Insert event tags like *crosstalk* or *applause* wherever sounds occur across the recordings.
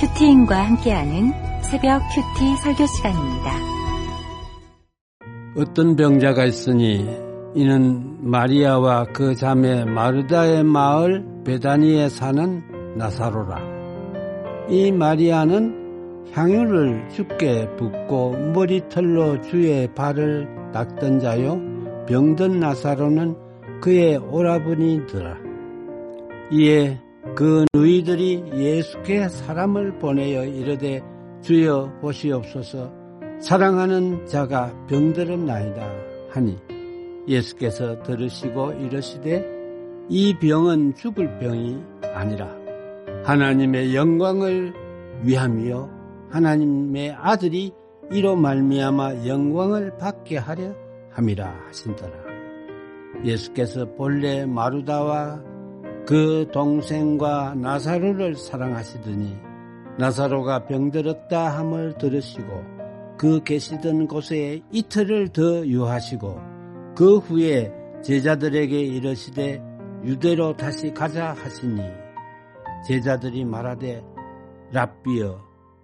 큐티인과 함께하는 새벽 큐티 설교 시간입니다. 어떤 병자가 있으니 이는 마리아와 그 자매 마르다의 마을 베다니에 사는 나사로라. 이 마리아는 향유를 죽게 붓고 머리털로 주의 발을 닦던 자요. 병든 나사로는 그의 오라버니더라. 이에 그 누이들이 예수께 사람을 보내어 이르되 주여 보시옵소서. 사랑하는 자가 병들었나이다 하니 예수께서 들으시고 이르시되 이 병은 죽을 병이 아니라 하나님의 영광을 위함이요 하나님의 아들이 이로 말미암아 영광을 받게 하려 함이라 하신더라. 예수께서 본래 마루다와 그 동생과 나사로를 사랑하시더니 나사로가 병들었다 함을 들으시고 그 계시던 곳에 이틀을 더 유하시고 그 후에 제자들에게 이르시되 유대로 다시 가자 하시니 제자들이 말하되 랍비여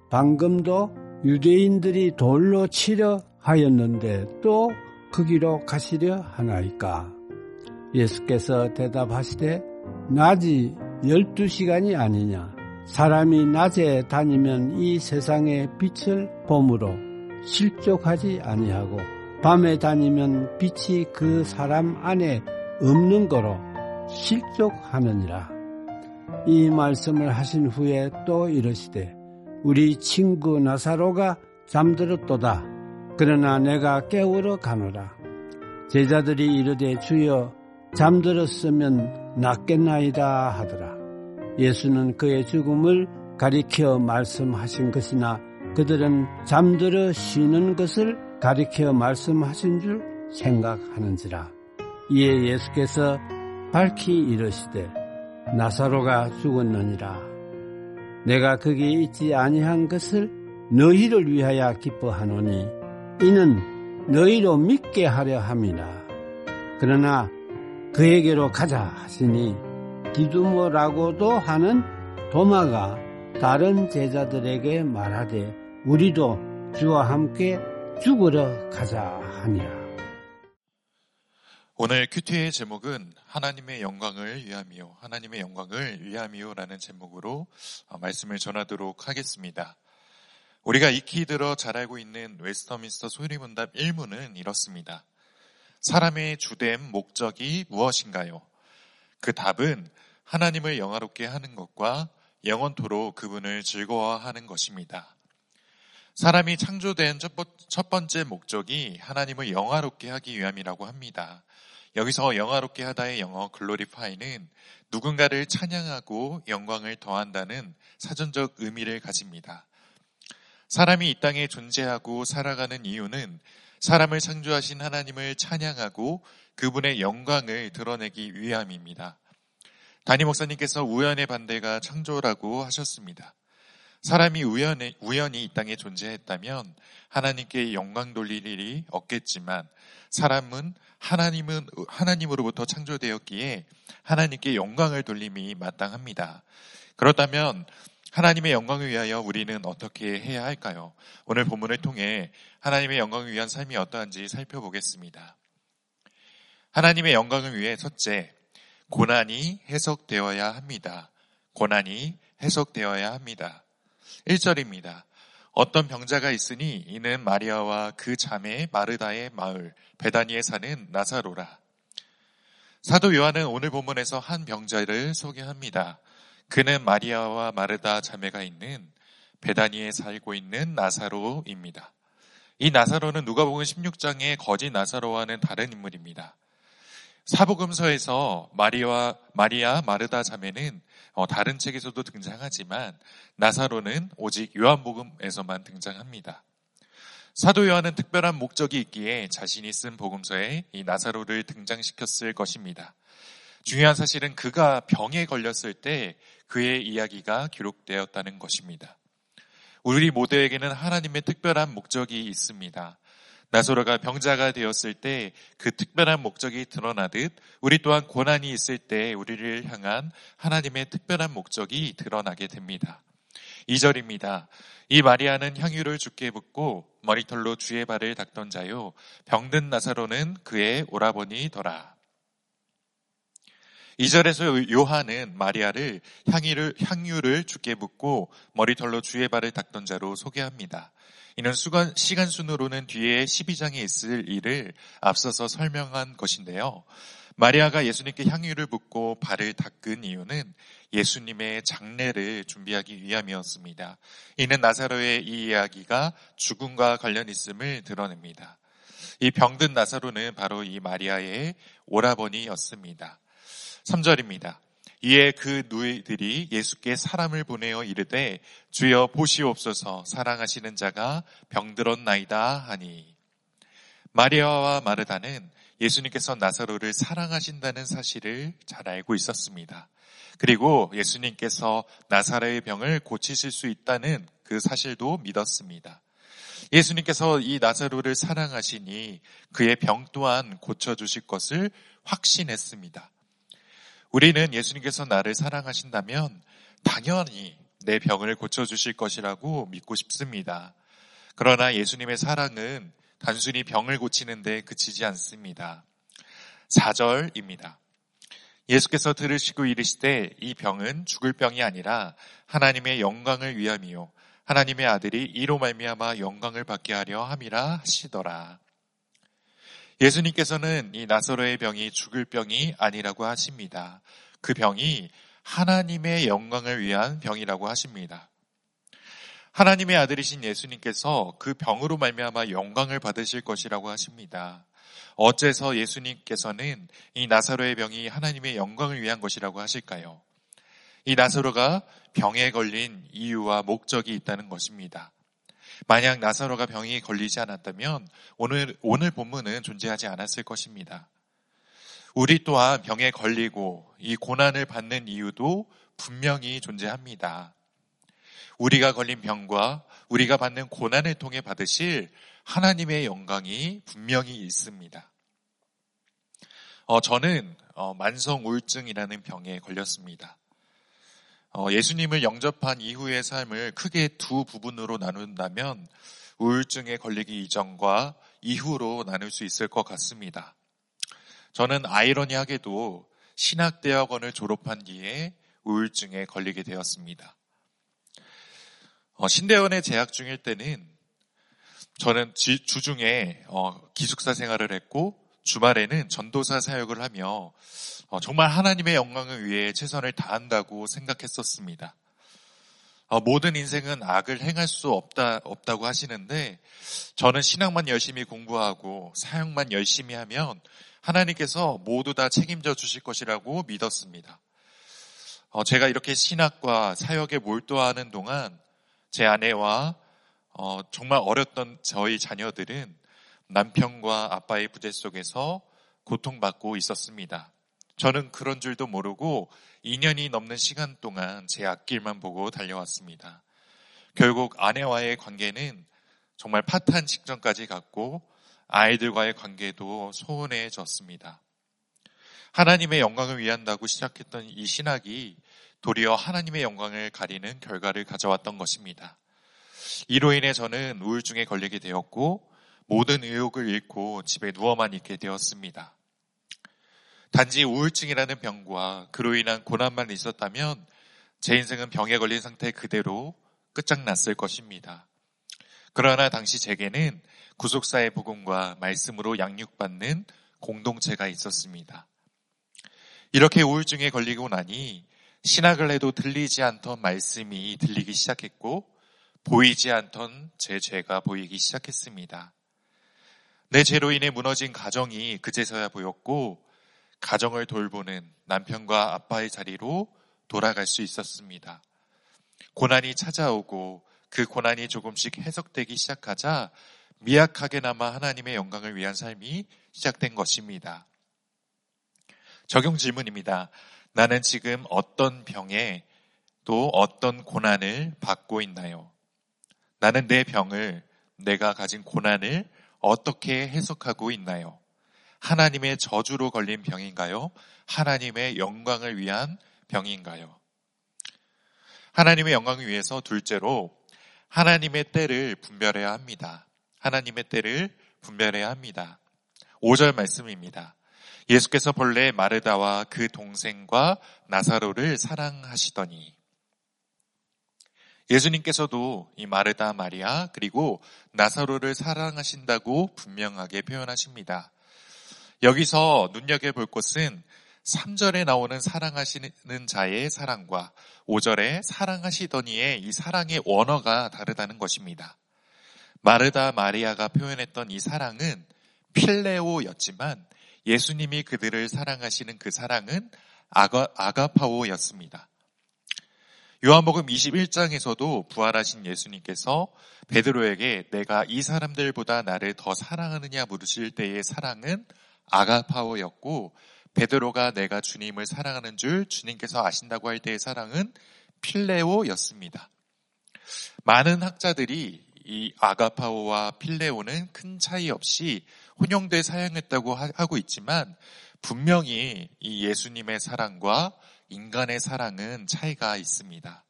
방금도 유대인들이 돌로 치려 하였는데 또 거기로 가시려 하나이까? 예수께서 대답하시되 낮이 12시간이 아니냐. 사람이 낮에 다니면 이 세상의 빛을 봄으로 실족하지 아니하고 밤에 다니면 빛이 그 사람 안에 없는 거로 실족하느니라. 이 말씀을 하신 후에 또 이러시되 우리 친구 나사로가 잠들었도다. 그러나 내가 깨우러 가노라. 제자들이 이르되 주여 잠들었으면 낫겠나이다 하더라. 예수는 그의 죽음을 가리켜 말씀하신 것이나 그들은 잠들어 쉬는 것을 가리켜 말씀하신 줄 생각하는지라. 이에 예수께서 밝히 이르시되 나사로가 죽었느니라. 내가 거기 있지 아니한 것을 너희를 위하여 기뻐하노니 이는 너희로 믿게 하려 함이라. 그러나 그에게로 가자 하시니 디두모라고도 하는 도마가 다른 제자들에게 말하되 우리도 주와 함께 죽으러 가자 하니라. 오늘 큐티의 제목은 하나님의 영광을 위함이요. 하나님의 영광을 위함이요라는 제목으로 어, 말씀을 전하도록 하겠습니다. 우리가 익히 들어 잘 알고 있는 웨스터민스터 소리문답 1문은 이렇습니다. 사람의 주된 목적이 무엇인가요? 그 답은 하나님을 영화롭게 하는 것과 영원토록 그분을 즐거워하는 것입니다. 사람이 창조된 첫 번째 목적이 하나님을 영화롭게 하기 위함이라고 합니다. 여기서 영화롭게 하다의 영어 글로리파이는 누군가를 찬양하고 영광을 더한다는 사전적 의미를 가집니다. 사람이 이 땅에 존재하고 살아가는 이유는 사람을 창조하신 하나님을 찬양하고 그분의 영광을 드러내기 위함입니다. 담임 목사님께서 우연의 반대가 창조라고 하셨습니다. 사람이 우연에, 우연히 이 땅에 존재했다면 하나님께 영광 돌릴 일이 없겠지만 사람은 하나님은 하나님으로부터 창조되었기에 하나님께 영광을 돌림이 마땅합니다. 그렇다면 하나님의 영광을 위하여 우리는 어떻게 해야 할까요? 오늘 본문을 통해 하나님의 영광을 위한 삶이 어떠한지 살펴보겠습니다. 하나님의 영광을 위해 첫째, 고난이 해석되어야 합니다. 고난이 해석되어야 합니다. 1절입니다. 어떤 병자가 있으니 이는 마리아와 그 자매 마르다의 마을 베다니에 사는 나사로라. 사도 요한은 오늘 본문에서 한 병자를 소개합니다. 그는 마리아와 마르다 자매가 있는 베다니에 살고 있는 나사로입니다. 이 나사로는 누가복음 16장의 거짓 나사로와는 다른 인물입니다. 사복음서에서 마리아 마리아 마르다 자매는 어, 다른 책에서도 등장하지만 나사로는 오직 요한복음에서만 등장합니다. 사도 요한은 특별한 목적이 있기에 자신이 쓴 복음서에 이 나사로를 등장시켰을 것입니다. 중요한 사실은 그가 병에 걸렸을 때 그의 이야기가 기록되었다는 것입니다. 우리 모두에게는 하나님의 특별한 목적이 있습니다. 나소로가 병자가 되었을 때 그 특별한 목적이 드러나듯 우리 또한 고난이 있을 때 우리를 향한 하나님의 특별한 목적이 드러나게 됩니다. 2절입니다. 이 마리아는 향유를 죽게 붓고 머리털로 주의 발을 닦던 자요. 병든 나사로는 그의 오라버니더라. 2절에서 요한은 마리아를 향유를, 향유를 죽게 붓고 머리털로 주의 발을 닦던 자로 소개합니다. 이는 수간, 시간 순으로는 뒤에 12장에 있을 일을 앞서서 설명한 것인데요. 마리아가 예수님께 향유를 붓고 발을 닦은 이유는 예수님의 장례를 준비하기 위함이었습니다. 이는 나사로의 이 이야기가 죽음과 관련 있음을 드러냅니다. 이 병든 나사로는 바로 이 마리아의 오라버니였습니다. 3절입니다. 이에 그 누이들이 예수께 사람을 보내어 이르되 주여 보시옵소서 사랑하시는 자가 병들었나이다 하니 마리아와 마르다는 예수님께서 나사로를 사랑하신다는 사실을 잘 알고 있었습니다. 그리고 예수님께서 나사로의 병을 고치실 수 있다는 그 사실도 믿었습니다. 예수님께서 이 나사로를 사랑하시니 그의 병 또한 고쳐주실 것을 확신했습니다. 우리는 예수님께서 나를 사랑하신다면 당연히 내 병을 고쳐주실 것이라고 믿고 싶습니다. 그러나 예수님의 사랑은 단순히 병을 고치는데 그치지 않습니다. 4절입니다. 예수께서 들으시고 이르시되 이 병은 죽을 병이 아니라 하나님의 영광을 위함이요 하나님의 아들이 이로 말미암아 영광을 받게 하려 함이라 하시더라. 예수님께서는 이 나사로의 병이 죽을 병이 아니라고 하십니다. 그 병이 하나님의 영광을 위한 병이라고 하십니다. 하나님의 아들이신 예수님께서 그 병으로 말미암아 영광을 받으실 것이라고 하십니다. 어째서 예수님께서는 이 나사로의 병이 하나님의 영광을 위한 것이라고 하실까요? 이 나사로가 병에 걸린 이유와 목적이 있다는 것입니다. 만약 나사로가 병이 걸리지 않았다면 오늘, 오늘 본문은 존재하지 않았을 것입니다. 우리 또한 병에 걸리고 이 고난을 받는 이유도 분명히 존재합니다. 우리가 걸린 병과 우리가 받는 고난을 통해 받으실 하나님의 영광이 분명히 있습니다. 어, 저는 어, 만성 우울증이라는 병에 걸렸습니다. 어, 예수님을 영접한 이후의 삶을 크게 두 부분으로 나눈다면 우울증에 걸리기 이전과 이후로 나눌 수 있을 것 같습니다. 저는 아이러니하게도 신학대학원을 졸업한 뒤에 우울증에 걸리게 되었습니다. 어, 신대원에 재학 중일 때는 저는 주중에 어, 기숙사 생활을 했고 주말에는 전도사 사역을 하며 어, 정말 하나님의 영광을 위해 최선을 다한다고 생각했었습니다. 어, 모든 인생은 악을 행할 수 없다, 없다고 하시는데 저는 신앙만 열심히 공부하고 사역만 열심히 하면 하나님께서 모두 다 책임져 주실 것이라고 믿었습니다. 어, 제가 이렇게 신학과 사역에 몰두하는 동안 제 아내와 정말 어렸던 저희 자녀들은 남편과 아빠의 부재 속에서 고통받고 있었습니다. 저는 그런 줄도 모르고 2년이 넘는 시간 동안 제 앞길만 보고 달려왔습니다. 결국 아내와의 관계는 정말 파탄 직전까지 갔고 아이들과의 관계도 소원해졌습니다. 하나님의 영광을 위한다고 시작했던 이 신학이 도리어 하나님의 영광을 가리는 결과를 가져왔던 것입니다. 이로 인해 저는 우울증에 걸리게 되었고 모든 의욕을 잃고 집에 누워만 있게 되었습니다. 단지 우울증이라는 병과 그로 인한 고난만 있었다면 제 인생은 병에 걸린 상태 그대로 끝장났을 것입니다. 그러나 당시 제게는 구속사의 복음과 말씀으로 양육받는 공동체가 있었습니다. 이렇게 우울증에 걸리고 나니 신학을 해도 들리지 않던 말씀이 들리기 시작했고 보이지 않던 제 죄가 보이기 시작했습니다. 내 죄로 인해 무너진 가정이 그제서야 보였고 가정을 돌보는 남편과 아빠의 자리로 돌아갈 수 있었습니다. 고난이 찾아오고 그 고난이 조금씩 해석되기 시작하자 미약하게나마 하나님의 영광을 위한 삶이 시작된 것입니다. 적용 질문입니다. 나는 지금 어떤 병에 또 어떤 고난을 받고 있나요? 나는 내 병을, 내가 가진 고난을 어떻게 해석하고 있나요? 하나님의 저주로 걸린 병인가요? 하나님의 영광을 위한 병인가요? 하나님의 영광을 위해서 둘째로 하나님의 때를 분별해야 합니다. 하나님의 때를 분별해야 합니다. 5절 말씀입니다. 예수께서 본래 마르다와 그 동생과 나사로를 사랑하시더니 예수님께서도 이 마르다 마리아 그리고 나사로를 사랑하신다고 분명하게 표현하십니다. 여기서 눈여겨볼 것은 3절에 나오는 사랑하시는 자의 사랑과 5절에 사랑하시더니의 이 사랑의 원어가 다르다는 것입니다. 마르다 마리아가 표현했던 이 사랑은 필레오였지만 예수님이 그들을 사랑하시는 그 사랑은 아가, 아가파오였습니다. 요한복음 21장에서도 부활하신 예수님께서 베드로에게 내가 이 사람들보다 나를 더 사랑하느냐 물으실 때의 사랑은 아가파오였고 베드로가 내가 주님을 사랑하는 줄 주님께서 아신다고 할 때의 사랑은 필레오였습니다. 많은 학자들이 이 아가파오와 필레오는 큰 차이 없이 혼용돼 사용했다고 하고 있지만 분명히 이 예수님의 사랑과 인간의 사랑은 차이가 있습니다.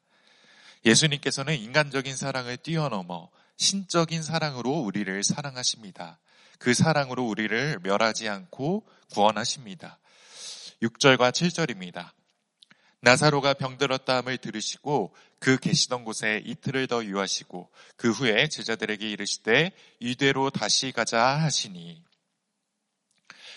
예수님께서는 인간적인 사랑을 뛰어넘어 신적인 사랑으로 우리를 사랑하십니다. 그 사랑으로 우리를 멸하지 않고 구원하십니다. 6절과 7절입니다. 나사로가 병들었다함을 들으시고 그 계시던 곳에 이틀을 더 유하시고 그 후에 제자들에게 이르시되 이대로 다시 가자 하시니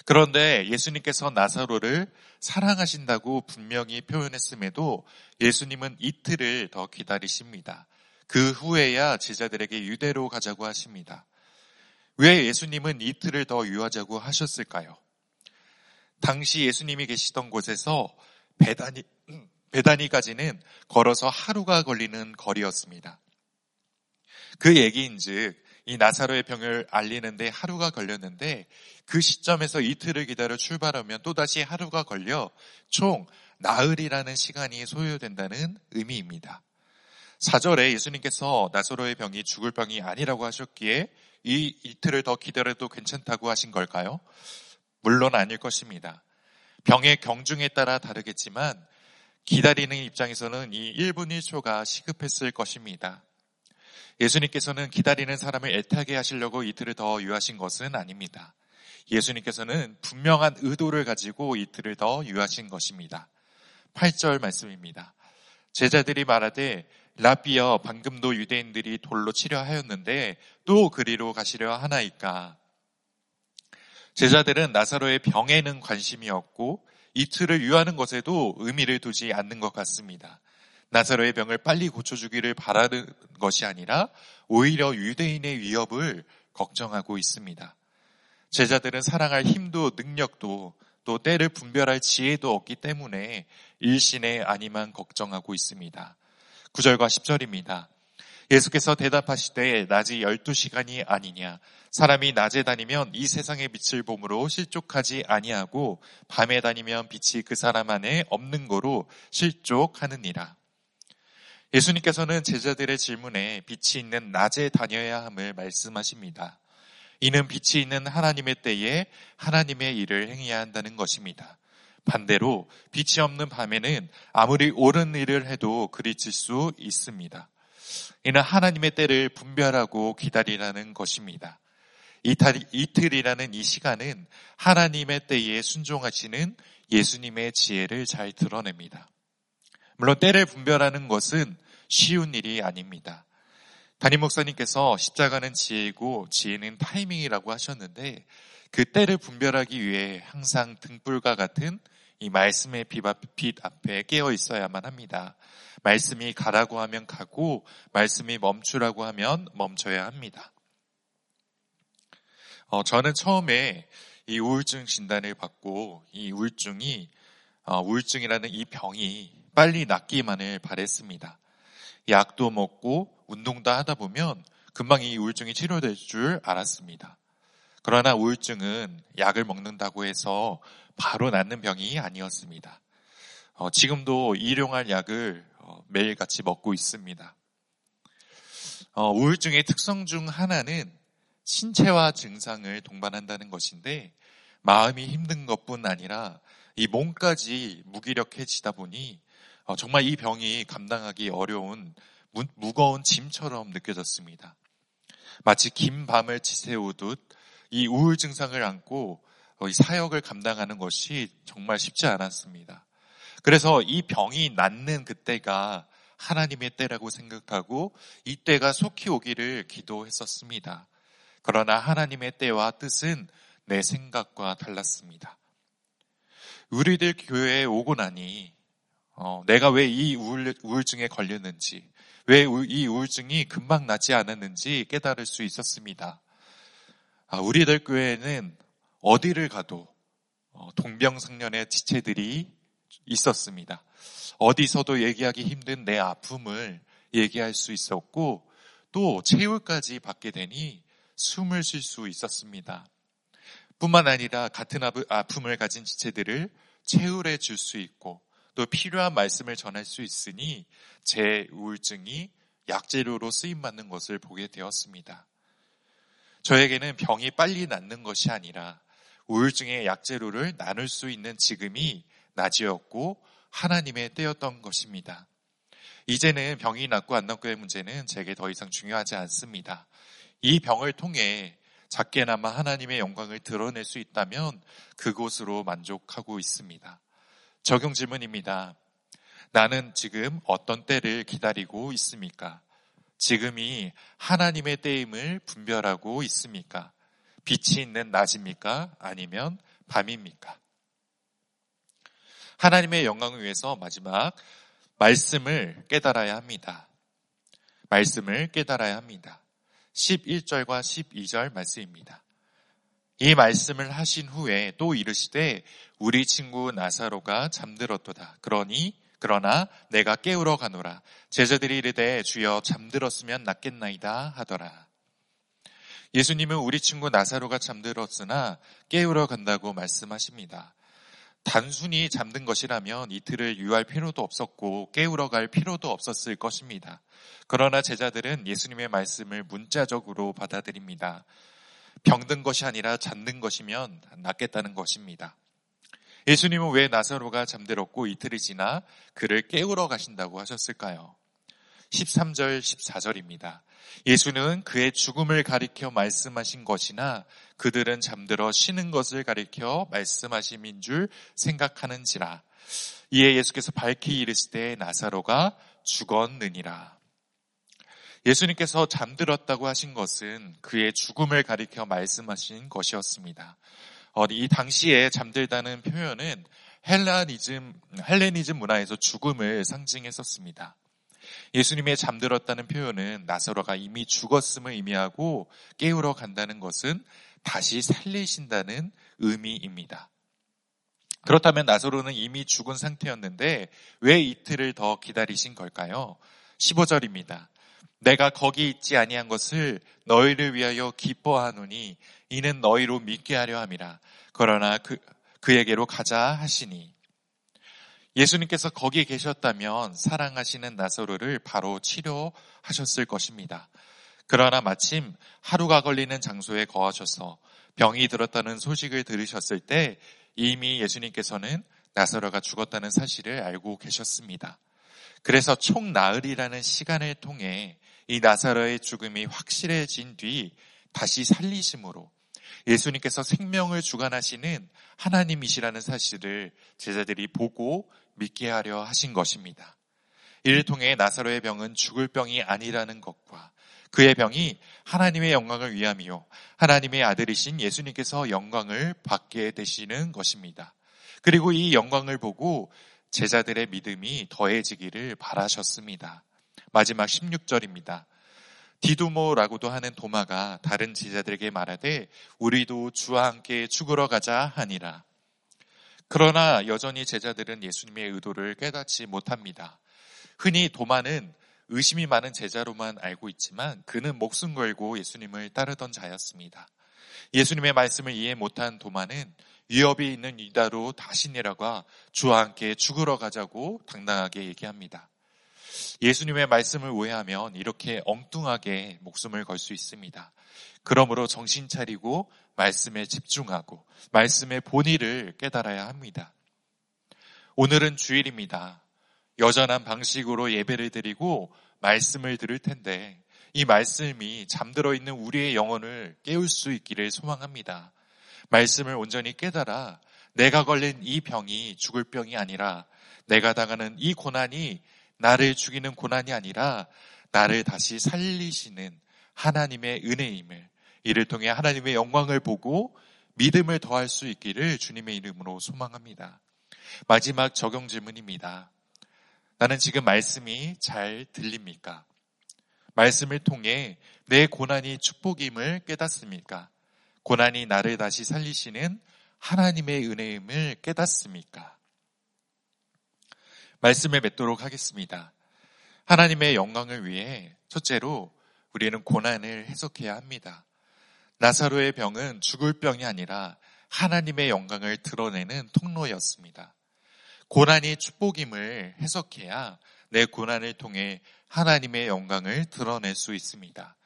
그런데 예수님께서 나사로를 사랑하신다고 분명히 표현했음에도 예수님은 이틀을 더 기다리십니다. 그 후에야 제자들에게 유대로 가자고 하십니다. 왜 예수님은 이틀을 더 유하자고 하셨을까요? 당시 예수님이 계시던 곳에서 배단이, *clears throat* 배단위까지는 걸어서 하루가 걸리는 거리였습니다. 그 얘기인 즉 이 나사로의 병을 알리는데 하루가 걸렸는데 그 시점에서 이틀을 기다려 출발하면 또다시 하루가 걸려 총 나흘이라는 시간이 소요된다는 의미입니다. 4절에 예수님께서 나사로의 병이 죽을 병이 아니라고 하셨기에 이 이틀을 더 기다려도 괜찮다고 하신 걸까요? 물론 아닐 것입니다. 병의 경중에 따라 다르겠지만 기다리는 입장에서는 이 1분 1초가 시급했을 것입니다. 예수님께서는 기다리는 사람을 애타게 하시려고 이틀을 더 유하신 것은 아닙니다. 예수님께서는 분명한 의도를 가지고 이틀을 더 유하신 것입니다. 8절 말씀입니다. 제자들이 말하되 라비여 방금도 유대인들이 돌로 치려 하였는데 또 그리로 가시려 하나이까. 제자들은 나사로의 병에는 관심이 없고 이틀을 유하는 것에도 의미를 두지 않는 것 같습니다. 나사로의 병을 빨리 고쳐주기를 바라는 것이 아니라 오히려 유대인의 위협을 걱정하고 있습니다. 제자들은 사랑할 힘도 능력도 또 때를 분별할 지혜도 없기 때문에 일신의 아니만 걱정하고 있습니다. 9절과 10절입니다. 예수께서 대답하시되 낮이 12시간이 아니냐 사람이 낮에 다니면 이 세상의 빛을 봄으로 실족하지 아니하고 밤에 다니면 빛이 그 사람 안에 없는 거로 실족하느니라. 예수님께서는 제자들의 질문에 빛이 있는 낮에 다녀야 함을 말씀하십니다. 이는 빛이 있는 하나님의 때에 하나님의 일을 행해야 한다는 것입니다. 반대로 빛이 없는 밤에는 아무리 옳은 일을 해도 그리칠 수 있습니다. 이는 하나님의 때를 분별하고 기다리라는 것입니다. 이틀이라는 이 시간은 하나님의 때에 순종하시는 예수님의 지혜를 잘 드러냅니다. 물론 때를 분별하는 것은 쉬운 일이 아닙니다. 담임 목사님께서 십자가는 지혜이고 지혜는 타이밍이라고 하셨는데 그 때를 분별하기 위해 항상 등불과 같은 이 말씀의 빛 앞에 깨어 있어야만 합니다. 말씀이 가라고 하면 가고 말씀이 멈추라고 하면 멈춰야 합니다. 어, 저는 처음에 이 우울증 진단을 받고 이 우울증이 어, 우울증이라는 이 병이 빨리 낫기만을 바랬습니다. 약도 먹고 운동도 하다 보면 금방 이 우울증이 치료될 줄 알았습니다. 그러나 우울증은 약을 먹는다고 해서 바로 낫는 병이 아니었습니다. 어, 지금도 일용할 약을 어, 매일같이 먹고 있습니다. 어, 우울증의 특성 중 하나는 신체와 증상을 동반한다는 것인데 마음이 힘든 것뿐 아니라 이 몸까지 무기력해지다 보니 어, 정말 이 병이 감당하기 어려운 무, 거운 짐처럼 느껴졌습니다. 마치 긴 밤을 지새우듯 이 우울 증상을 안고 어, 이 사역을 감당하는 것이 정말 쉽지 않았습니다. 그래서 이 병이 낫는 그때가 하나님의 때라고 생각하고 이 때가 속히 오기를 기도했었습니다. 그러나 하나님의 때와 뜻은 내 생각과 달랐습니다. 우리들 교회에 오고 나니 어, 내가 왜 이 우울, 우울증에 걸렸는지, 왜 이 우울증이 금방 낫지 않았는지 깨달을 수 있었습니다. 아, 우리들 교회에는 어디를 가도 어, 동병상련의 지체들이 있었습니다. 어디서도 얘기하기 힘든 내 아픔을 얘기할 수 있었고 또 체울까지 받게 되니 숨을 쉴 수 있었습니다. 뿐만 아니라 같은 아픔을 가진 지체들을 체울해 줄 수 있고 또 필요한 말씀을 전할 수 있으니 제 우울증이 약재료로 쓰임 받는 것을 보게 되었습니다. 저에게는 병이 빨리 낫는 것이 아니라 우울증의 약재료를 나눌 수 있는 지금이 낮이었고 하나님의 때였던 것입니다. 이제는 병이 낫고 안 낫고의 문제는 제게 더 이상 중요하지 않습니다. 이 병을 통해 작게나마 하나님의 영광을 드러낼 수 있다면 그곳으로 만족하고 있습니다. 적용 질문입니다. 나는 지금 어떤 때를 기다리고 있습니까? 지금이 하나님의 때임을 분별하고 있습니까? 빛이 있는 낮입니까? 아니면 밤입니까? 하나님의 영광을 위해서 마지막 말씀을 깨달아야 합니다. 말씀을 깨달아야 합니다. 11절과 12절 말씀입니다. 이 말씀을 하신 후에 또 이르시되 우리 친구 나사로가 잠들었도다. 그러니 그러나 내가 깨우러 가노라. 제자들이 이르되 주여 잠들었으면 낫겠나이다 하더라. 예수님은 우리 친구 나사로가 잠들었으나 깨우러 간다고 말씀하십니다. 단순히 잠든 것이라면 이틀을 유할 필요도 없었고 깨우러 갈 필요도 없었을 것입니다. 그러나 제자들은 예수님의 말씀을 문자적으로 받아들입니다. 병든 것이 아니라 잠든 것이면 낫겠다는 것입니다. 예수님은 왜 나사로가 잠들었고 이틀이 지나 그를 깨우러 가신다고 하셨을까요? 13절, 14절입니다. 예수는 그의 죽음을 가리켜 말씀하신 것이나 그들은 잠들어 쉬는 것을 가리켜 말씀하심인 줄 생각하는지라. 이에 예수께서 밝히 이르시되 나사로가 죽었느니라. 예수님께서 잠들었다고 하신 것은 그의 죽음을 가리켜 말씀하신 것이었습니다. 어, 이 당시에 잠들다는 표현은 헬라니즘, 헬레니즘 문화에서 죽음을 상징했었습니다. 예수님의 잠들었다는 표현은 나사로가 이미 죽었음을 의미하고 깨우러 간다는 것은 다시 살리신다는 의미입니다. 그렇다면 나사로는 이미 죽은 상태였는데 왜 이틀을 더 기다리신 걸까요? 15절입니다. 내가 거기 있지 아니한 것을 너희를 위하여 기뻐하노니 이는 너희로 믿게 하려 함이라. 그러나 그, 그에게로 가자 하시니 예수님께서 거기에 계셨다면 사랑하시는 나사로를 바로 치료하셨을 것입니다. 그러나 마침 하루가 걸리는 장소에 거하셔서 병이 들었다는 소식을 들으셨을 때 이미 예수님께서는 나사로가 죽었다는 사실을 알고 계셨습니다. 그래서 총 나흘이라는 시간을 통해 이 나사로의 죽음이 확실해진 뒤 다시 살리심으로 예수님께서 생명을 주관하시는 하나님이시라는 사실을 제자들이 보고 믿게 하려 하신 것입니다. 이를 통해 나사로의 병은 죽을 병이 아니라는 것과 그의 병이 하나님의 영광을 위함이요. 하나님의 아들이신 예수님께서 영광을 받게 되시는 것입니다. 그리고 이 영광을 보고 제자들의 믿음이 더해지기를 바라셨습니다. 마지막 16절입니다. 디두모라고도 하는 도마가 다른 제자들에게 말하되 우리도 주와 함께 죽으러 가자 하니라. 그러나 여전히 제자들은 예수님의 의도를 깨닫지 못합니다. 흔히 도마는 의심이 많은 제자로만 알고 있지만 그는 목숨 걸고 예수님을 따르던 자였습니다. 예수님의 말씀을 이해 못한 도마는 위협이 있는 이다로 다시 내려가 주와 함께 죽으러 가자고 당당하게 얘기합니다. 예수님의 말씀을 오해하면 이렇게 엉뚱하게 목숨을 걸 수 있습니다. 그러므로 정신 차리고 말씀에 집중하고 말씀의 본의를 깨달아야 합니다. 오늘은 주일입니다. 여전한 방식으로 예배를 드리고 말씀을 들을 텐데 이 말씀이 잠들어 있는 우리의 영혼을 깨울 수 있기를 소망합니다. 말씀을 온전히 깨달아 내가 걸린 이 병이 죽을 병이 아니라 내가 당하는 이 고난이 나를 죽이는 고난이 아니라 나를 다시 살리시는 하나님의 은혜임을 이를 통해 하나님의 영광을 보고 믿음을 더할 수 있기를 주님의 이름으로 소망합니다. 마지막 적용 질문입니다. 나는 지금 말씀이 잘 들립니까? 말씀을 통해 내 고난이 축복임을 깨닫습니까? 고난이 나를 다시 살리시는 하나님의 은혜임을 깨닫습니까? 말씀을 맺도록 하겠습니다. 하나님의 영광을 위해 첫째로 우리는 고난을 해석해야 합니다. 나사로의 병은 죽을 병이 아니라 하나님의 영광을 드러내는 통로였습니다. 고난이 축복임을 해석해야 내 고난을 통해 하나님의 영광을 드러낼 수 있습니다.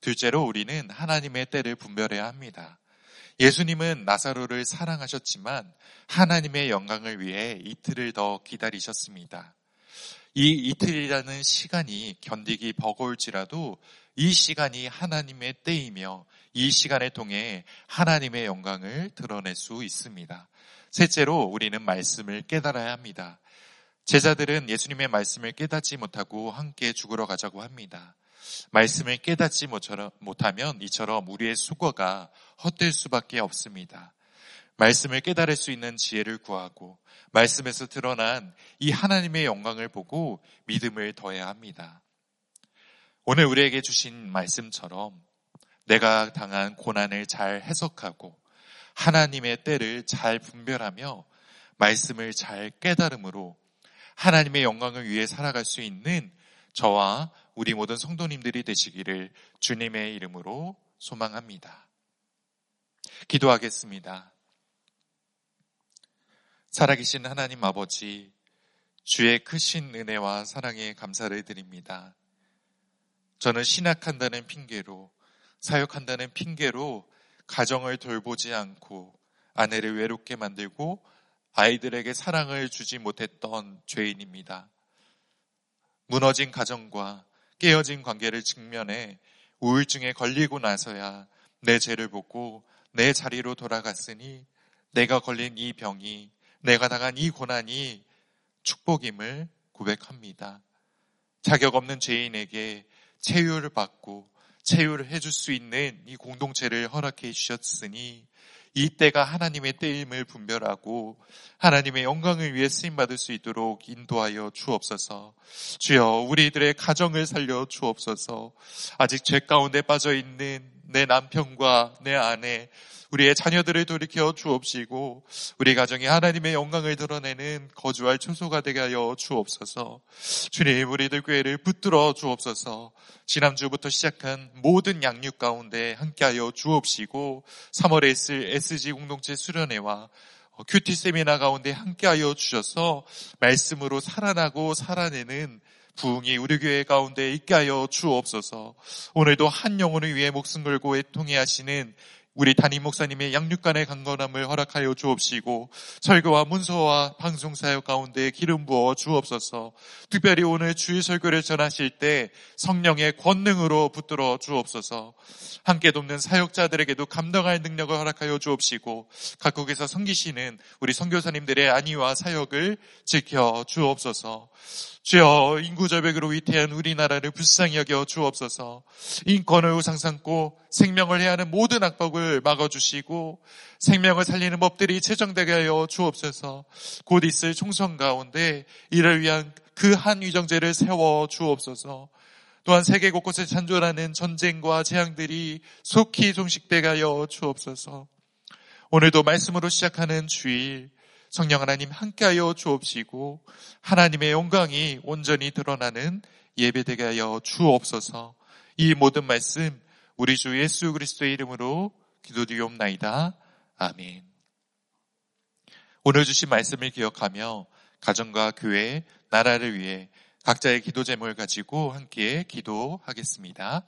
둘째로 우리는 하나님의 때를 분별해야 합니다. 예수님은 나사로를 사랑하셨지만 하나님의 영광을 위해 이틀을 더 기다리셨습니다. 이 이틀이라는 시간이 견디기 버거울지라도 이 시간이 하나님의 때이며 이 시간을 통해 하나님의 영광을 드러낼 수 있습니다. 셋째로 우리는 말씀을 깨달아야 합니다. 제자들은 예수님의 말씀을 깨닫지 못하고 함께 죽으러 가자고 합니다. 말씀을 깨닫지 못하면 이처럼 우리의 수고가 헛될 수밖에 없습니다. 말씀을 깨달을 수 있는 지혜를 구하고 말씀에서 드러난 이 하나님의 영광을 보고 믿음을 더해야 합니다. 오늘 우리에게 주신 말씀처럼 내가 당한 고난을 잘 해석하고 하나님의 때를 잘 분별하며 말씀을 잘 깨달음으로 하나님의 영광을 위해 살아갈 수 있는 저와 우리 모든 성도님들이 되시기를 주님의 이름으로 소망합니다. 기도하겠습니다. 살아계신 하나님 아버지, 주의 크신 은혜와 사랑에 감사를 드립니다. 저는 신학한다는 핑계로, 사역한다는 핑계로 가정을 돌보지 않고 아내를 외롭게 만들고 아이들에게 사랑을 주지 못했던 죄인입니다. 무너진 가정과 깨어진 관계를 직면해 우울증에 걸리고 나서야 내 죄를 보고 내 자리로 돌아갔으니 내가 걸린 이 병이 내가 당한 이 고난이 축복임을 고백합니다. 자격 없는 죄인에게 체유를 받고 체유를 해줄 수 있는 이 공동체를 허락해 주셨으니 이 때가 하나님의 때임을 분별하고 하나님의 영광을 위해 쓰임 받을 수 있도록 인도하여 주옵소서. 주여 우리들의 가정을 살려 주옵소서. 아직 죄 가운데 빠져 있는 내 남편과 내 아내 우리의 자녀들을 돌이켜 주옵시고 우리 가정이 하나님의 영광을 드러내는 거주할 초소가 되게 하여 주옵소서. 주님 우리들 교회를 붙들어 주옵소서. 지난주부터 시작한 모든 양육 가운데 함께하여 주옵시고 3월에 있을 SG 공동체 수련회와 큐티 세미나 가운데 함께하여 주셔서 말씀으로 살아나고 살아내는 부흥이 우리 교회 가운데 있게 하여 주옵소서. 오늘도 한 영혼을 위해 목숨 걸고 애통해 하시는 우리 담임 목사님의 양육간의 강건함을 허락하여 주옵시고 설교와 문서와 방송 사역 가운데 기름 부어 주옵소서. 특별히 오늘 주의 설교를 전하실 때 성령의 권능으로 붙들어 주옵소서. 함께 돕는 사역자들에게도 감당할 능력을 허락하여 주옵시고 각국에서 섬기시는 우리 선교사님들의 안위와 사역을 지켜 주옵소서. 주여 인구 절벽으로 위태한 우리나라를 불쌍히 여겨 주옵소서. 인권을 우상 삼고 생명을 해하는 모든 악법을 막아주시고 생명을 살리는 법들이 제정되게 하여 주옵소서. 곧 있을 총선 가운데 이를 위한 그 한 위정제를 세워 주옵소서. 또한 세계 곳곳에 잔존하는 전쟁과 재앙들이 속히 종식되게 하여 주옵소서. 오늘도 말씀으로 시작하는 주일 성령 하나님 함께하여 주옵시고 하나님의 영광이 온전히 드러나는 예배되게 하여 주옵소서. 이 모든 말씀 우리 주 예수 그리스도의 이름으로 기도드리옵나이다. 아멘. 오늘 주신 말씀을 기억하며 가정과 교회, 나라를 위해 각자의 기도 제목을 가지고 함께 기도하겠습니다.